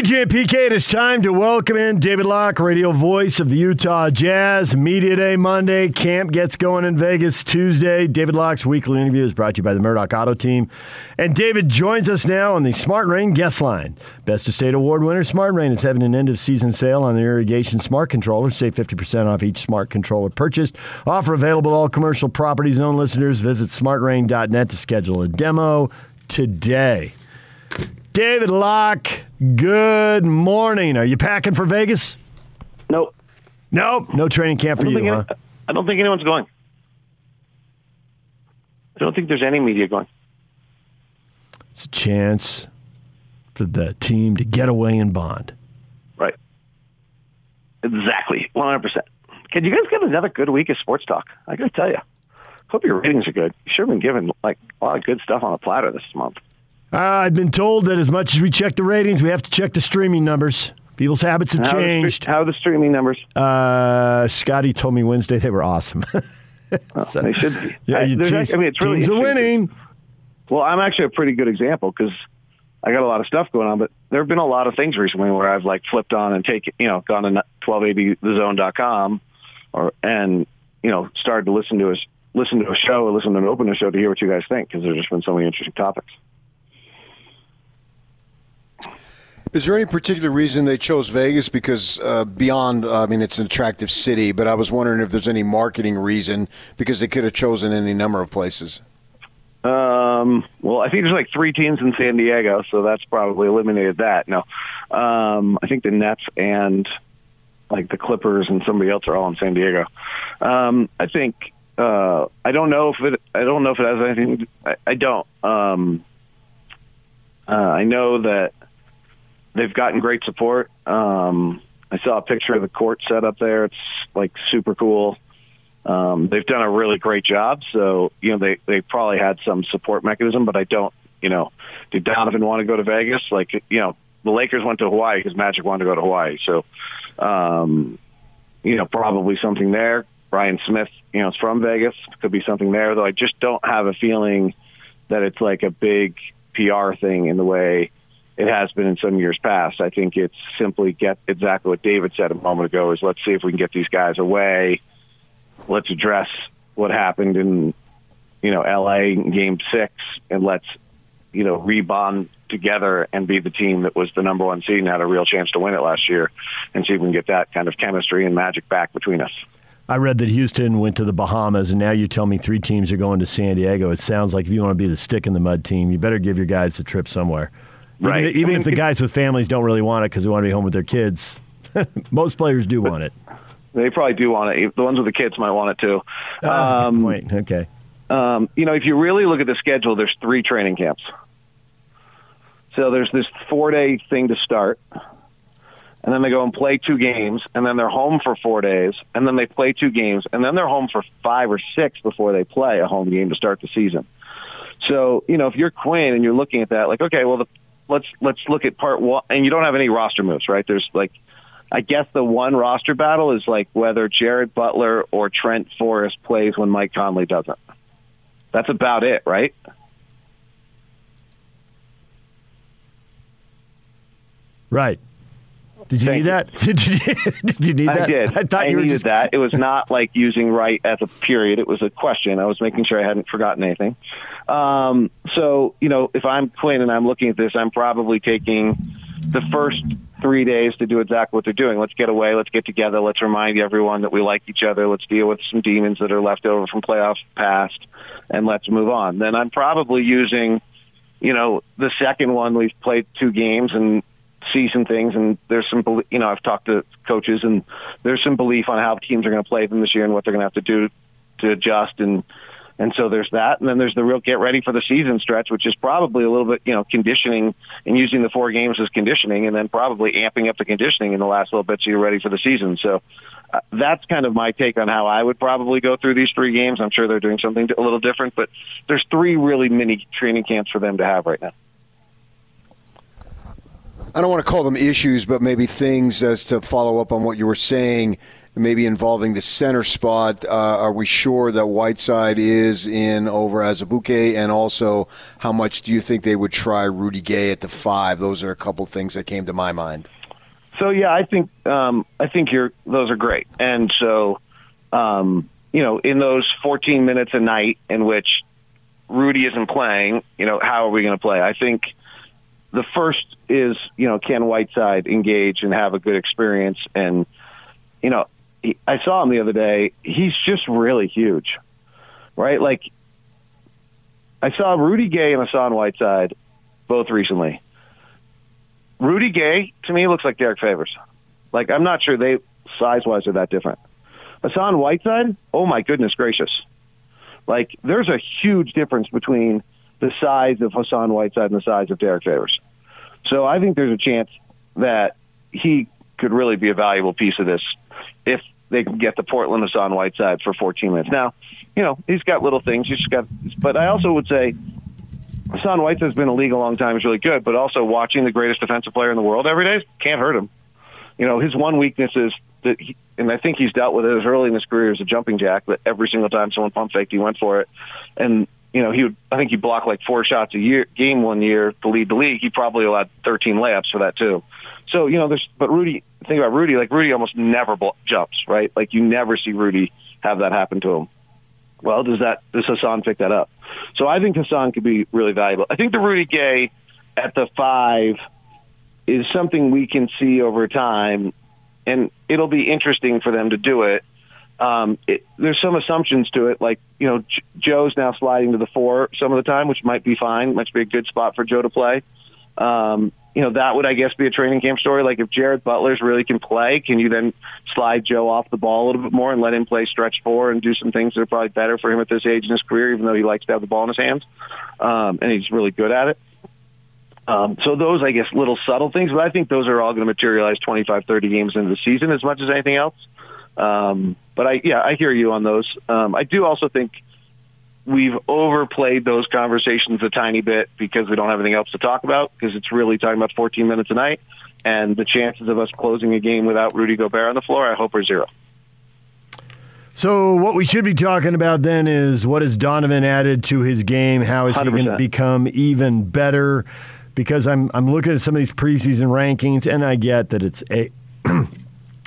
DJ PK, it is time to welcome in David Locke, radio voice of the Utah Jazz. Media Day Monday. Camp gets going in Vegas Tuesday. David Locke's weekly interview is brought to you by the Murdock Auto Team. And David joins us now on the Smart Rain guest line. Best of State Award winner Smart Rain is having an end of season sale on the irrigation smart controller. Save 50% off each smart controller purchased. Offer available to all commercial property zone listeners. Visit smartrain.net to schedule a demo today. David Locke, good morning. Are you packing for Vegas? Nope. Nope. No training camp for you, think huh? I don't think anyone's going. I don't think there's any media going. It's a chance for the team to get away and bond. Right. Exactly. 100%. Can you guys get another good week of sports talk? I got to tell you. Hope your ratings are good. You should have been given like a lot of good stuff on a platter this month. Uh, I've been told that as much as we check the ratings, we have to check the streaming numbers. People's habits have How are the changed. How are the streaming numbers? Uh, Scotty told me Wednesday they were awesome. So- they should be. yeah, I, teams, I mean, it's really teams are winning. Well, I'm actually a pretty good example because I got a lot of stuff going on, but there have been a lot of things recently where I've like flipped on and taken, you know, gone to 1280thezone.com or, and, you know, started to listen to a, listen to a show or listen to an opener show to hear what you guys think because there's just been so many interesting topics. Is there any particular reason they chose Vegas? Because uh, beyond, I mean, it's an attractive city, but I was wondering if there's any marketing reason because they could have chosen any number of places. Um, well, I think there's like three teams in San Diego, so that's probably eliminated that. No, um, I think the Nets and like the Clippers and somebody else are all in San Diego. Um, I think uh, I don't know if it. I don't know if it has anything. I, I don't. Um, uh, I know that they've gotten great support. Um, I saw a picture of the court set up there. It's like super cool. Um, they've done a really great job. So, you know, they, they probably had some support mechanism, but I don't, you know, did Donovan want to go to Vegas? Like, you know, the Lakers went to Hawaii because Magic wanted to go to Hawaii. So, um, you know, probably something there. Brian Smith, you know, is from Vegas. Could be something there, though I just don't have a feeling that it's like a big PR thing in the way it has been in some years past. I think it's simply get exactly what David said a moment ago is let's see if we can get these guys away. Let's address what happened in, you know, LA game six and let's, you know, rebond together and be the team that was the number one seed and had a real chance to win it last year and see if we can get that kind of chemistry and magic back between us. I read that Houston went to the Bahamas, and now you tell me three teams are going to San Diego. It sounds like if you want to be the stick in the mud team, you better give your guys a trip somewhere. Even, Right. even I mean, if the guys with families don't really want it because they want to be home with their kids, most players do want it. They probably do want it. The ones with the kids might want it too. Oh, good Um, point. Okay. um, you know, if you really look at the schedule, there's three training camps. So there's this four day thing to start, and then they go and play two games, and then they're home for four days, and then they play two games, and then they're home for five or six before they play a home game to start the season. So you know, if you're Quinn and you're looking at that, like, okay, well, the, let's let's look at part one, and you don't have any roster moves, right? There's like I guess the one roster battle is like whether Jared Butler or Trent Forrest plays when Mike Conley doesn't. That's about it, right? Right. Did you Thank need you. that? Did you, did you need that? I did. I thought you were needed just that. It was not like using right as a period. It was a question. I was making sure I hadn't forgotten anything. Um, so, you know, if I'm Quinn and I'm looking at this, I'm probably taking the first three days to do exactly what they're doing. Let's get away. Let's get together. Let's remind everyone that we like each other. Let's deal with some demons that are left over from playoffs past, and let's move on. Then I'm probably using, you know, the second one. We've played two games and see some things, and there's some, you know, I've talked to coaches, and there's some belief on how teams are going to play them this year and what they're going to have to do to adjust and and so there's that, and then there's the real get ready for the season stretch, which is probably a little bit, you know, conditioning and using the four games as conditioning, and then probably amping up the conditioning in the last little bit so you're ready for the season. So uh, that's kind of my take on how I would probably go through these three games. I'm sure they're doing something a little different, but there's three really mini training camps for them to have right now. I don't want to call them issues, but maybe things as to follow up on what you were saying, maybe involving the center spot. Uh, are we sure that Whiteside is in over Azubuike? And also, how much do you think they would try Rudy Gay at the five? Those are a couple things that came to my mind. So yeah, I think um, I think you're those are great, and so um, you know, in those 14 minutes a night in which Rudy isn't playing, you know, how are we going to play? I think the first is, you know, can Whiteside engage and have a good experience? And, you know, he, I saw him the other day. He's just really huge, right? Like, I saw Rudy Gay and Hassan Whiteside both recently. Rudy Gay, to me, looks like Derrick Favors. Like, I'm not sure they, size wise, are that different. Hassan Whiteside, oh my goodness gracious. Like, there's a huge difference between the size of Hassan Whiteside and the size of Derrick Favors. So I think there's a chance that he could really be a valuable piece of this if they can get the Portland Hassan Whiteside for 14 minutes. Now, you know, he's got little things. He's got, but I also would say Hassan Whiteside's been the league a long time. He's really good, but also watching the greatest defensive player in the world every day can't hurt him. You know, his one weakness is that, he, and I think he's dealt with it as early in his career as a jumping jack. That every single time someone pump faked, he went for it, and you know, he would, I think he blocked like four shots a year game one year to lead the league. He probably allowed 13 layups for that too. So, you know, there's, but Rudy, think about Rudy, like Rudy almost never bl- jumps, right? Like you never see Rudy have that happen to him. Well, does that, does Hassan pick that up? So I think Hassan could be really valuable. I think the Rudy Gay at the five is something we can see over time and it'll be interesting for them to do it um, it, there's some assumptions to it, like you know J- Joe's now sliding to the four some of the time, which might be fine, might be a good spot for Joe to play. Um, you know that would I guess be a training camp story. Like if Jared Butlers really can play, can you then slide Joe off the ball a little bit more and let him play stretch four and do some things that are probably better for him at this age in his career, even though he likes to have the ball in his hands um, and he's really good at it. Um, so those, I guess, little subtle things, but I think those are all going to materialize 25, 30 games into the season as much as anything else. Um, but I, yeah, I hear you on those. Um, I do also think we've overplayed those conversations a tiny bit because we don't have anything else to talk about because it's really talking about 14 minutes a night. And the chances of us closing a game without Rudy Gobert on the floor, I hope are zero. So what we should be talking about then is what has Donovan added to his game? How is 100%. he going to become even better? Because I'm I'm looking at some of these preseason rankings, and I get that it's a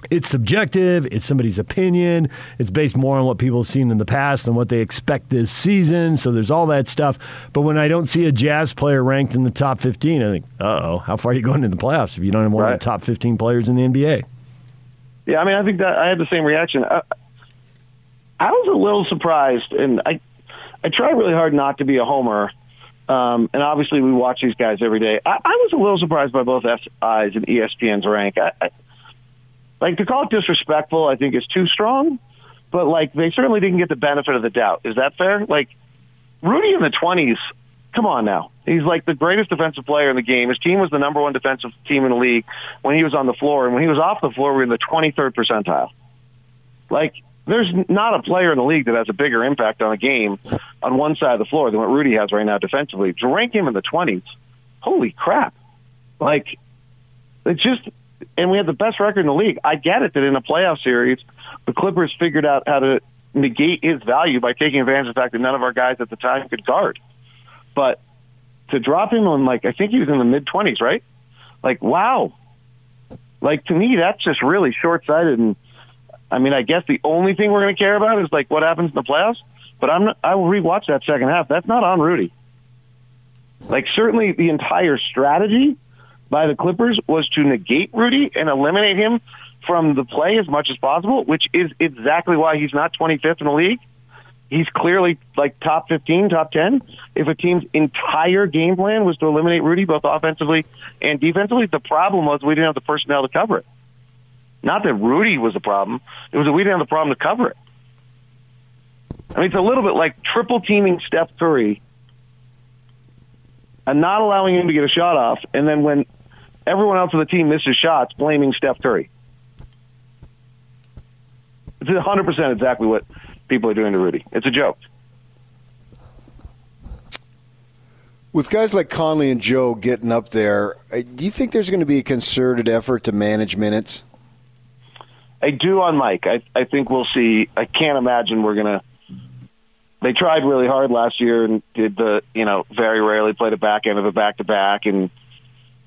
it's subjective, it's somebody's opinion, it's based more on what people have seen in the past and what they expect this season. So there's all that stuff. But when I don't see a Jazz player ranked in the top 15, I think, uh oh, how far are you going in the playoffs if you don't have one right. of the top 15 players in the NBA? Yeah, I mean, I think that I had the same reaction. I, I was a little surprised, and I I try really hard not to be a homer. Um, and obviously, we watch these guys every day. I, I was a little surprised by both SI's and ESPN's rank. I, I, like to call it disrespectful, I think is too strong. But like they certainly didn't get the benefit of the doubt. Is that fair? Like Rudy in the twenties, come on now. He's like the greatest defensive player in the game. His team was the number one defensive team in the league when he was on the floor, and when he was off the floor, we were in the twenty third percentile. Like there's not a player in the league that has a bigger impact on a game on one side of the floor than what Rudy has right now defensively. To rank him in the twenties, holy crap! Like it's just and we had the best record in the league. I get it that in a playoff series, the Clippers figured out how to negate his value by taking advantage of the fact that none of our guys at the time could guard. But to drop him on like I think he was in the mid twenties, right? Like wow. Like to me that's just really short sighted and I mean I guess the only thing we're gonna care about is like what happens in the playoffs. But I'm not, I will rewatch that second half. That's not on Rudy. Like certainly the entire strategy by the Clippers was to negate Rudy and eliminate him from the play as much as possible, which is exactly why he's not 25th in the league. He's clearly like top 15, top 10. If a team's entire game plan was to eliminate Rudy both offensively and defensively, the problem was we didn't have the personnel to cover it. Not that Rudy was the problem. It was that we didn't have the problem to cover it. I mean, it's a little bit like triple teaming Steph Curry and not allowing him to get a shot off. And then when everyone else on the team misses shots, blaming Steph Curry. It's 100% exactly what people are doing to Rudy. It's a joke. With guys like Conley and Joe getting up there, uh, do you think there's going to be a concerted effort to manage minutes? I do on Mike. I, I think we'll see. I can't imagine we're going to. They tried really hard last year and did the, you know, very rarely played a back end of a back to back and,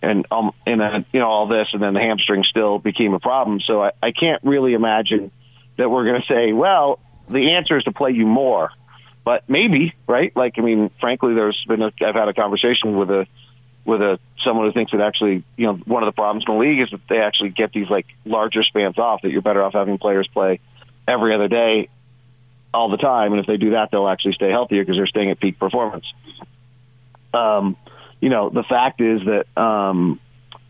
and, um, and then, you know, all this and then the hamstring still became a problem. So I, I can't really imagine that we're going to say, well, the answer is to play you more. But maybe, right? Like, I mean, frankly, there's been a, I've had a conversation with a with a someone who thinks that actually, you know, one of the problems in the league is that they actually get these like larger spans off. That you're better off having players play every other day, all the time, and if they do that, they'll actually stay healthier because they're staying at peak performance. Um, you know, the fact is that um,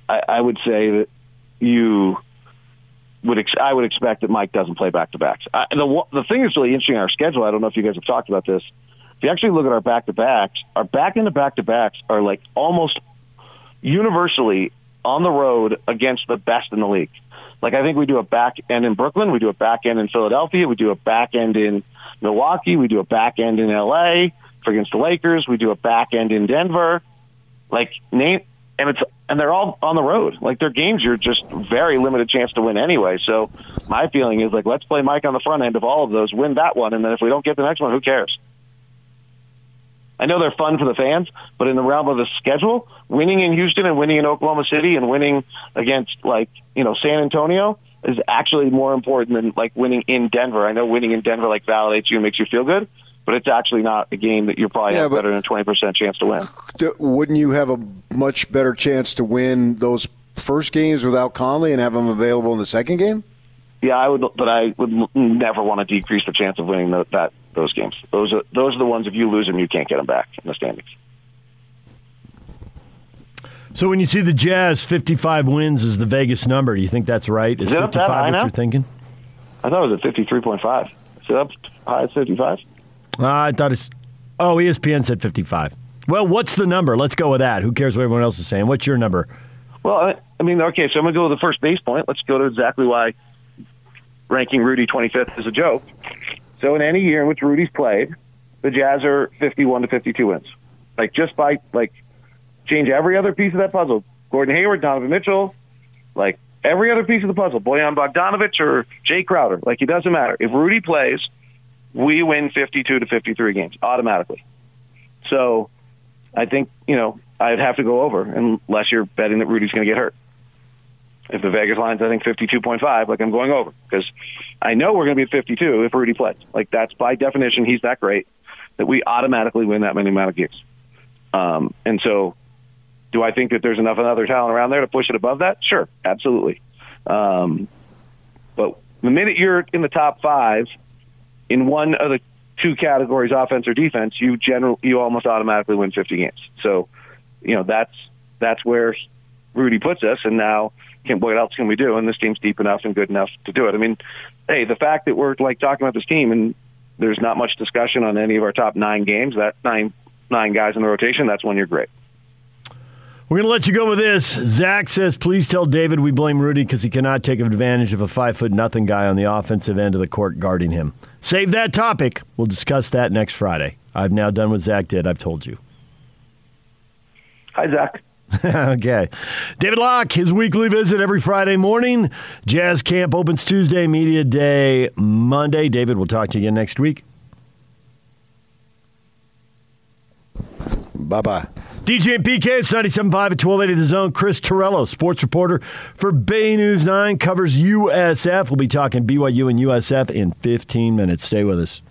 I, I would say that you would ex- I would expect that Mike doesn't play back to backs. The the thing that's really interesting in our schedule. I don't know if you guys have talked about this. If you actually look at our back to backs, our back into back to backs are like almost universally on the road against the best in the league. Like I think we do a back end in Brooklyn, we do a back end in Philadelphia, we do a back end in Milwaukee, we do a back end in LA for against the Lakers, we do a back end in Denver. Like name and it's and they're all on the road. Like their games, you're just very limited chance to win anyway. So my feeling is like let's play Mike on the front end of all of those, win that one, and then if we don't get the next one, who cares? I know they're fun for the fans, but in the realm of the schedule, winning in Houston and winning in Oklahoma City and winning against like you know San Antonio is actually more important than like winning in Denver. I know winning in Denver like validates you and makes you feel good, but it's actually not a game that you're probably yeah, have better than a 20% chance to win. Wouldn't you have a much better chance to win those first games without Conley and have them available in the second game? Yeah, I would, but I would never want to decrease the chance of winning the, that those games. Those are those are the ones. If you lose them, you can't get them back in the standings. So when you see the Jazz 55 wins is the Vegas number, do you think that's right? Is, is 55 what now? you're thinking? I thought it was at 53.5. Is it up high as 55? Uh, I thought it's. Oh, ESPN said 55. Well, what's the number? Let's go with that. Who cares what everyone else is saying? What's your number? Well, I mean, okay, so I'm going to go to the first base point. Let's go to exactly why ranking Rudy 25th is a joke. So in any year in which Rudy's played, the Jazz are 51 to 52 wins. Like just by like change every other piece of that puzzle. Gordon Hayward, Donovan Mitchell, like every other piece of the puzzle. Bojan Bogdanovic or Jae Crowder. Like it doesn't matter. If Rudy plays, we win 52 to 53 games automatically. So I think, you know, I'd have to go over unless you're betting that Rudy's going to get hurt. If the Vegas line's, I think 52.5, like I'm going over because I know we're going to be at 52 if Rudy plays. Like that's by definition, he's that great that we automatically win that many amount of games. Um, and so do I think that there's enough other talent around there to push it above that? Sure, absolutely. Um, but the minute you're in the top five in one of the two categories, offense or defense, you general you almost automatically win 50 games. So, you know, that's that's where Rudy puts us. And now, can, what else can we do? And this team's deep enough and good enough to do it. I mean, hey, the fact that we're like talking about this team and there's not much discussion on any of our top nine games, that nine nine guys in the rotation, that's when you're great. We're going to let you go with this. Zach says, please tell David we blame Rudy because he cannot take advantage of a five foot nothing guy on the offensive end of the court guarding him. Save that topic. We'll discuss that next Friday. I've now done what Zach did. I've told you. Hi, Zach. okay. David Locke, his weekly visit every Friday morning. Jazz Camp opens Tuesday, Media Day Monday. David, we'll talk to you again next week. Bye bye. DJ and PK, it's 97.5 at 1280 The Zone. Chris Torello, sports reporter for Bay News 9, covers USF. We'll be talking BYU and USF in 15 minutes. Stay with us.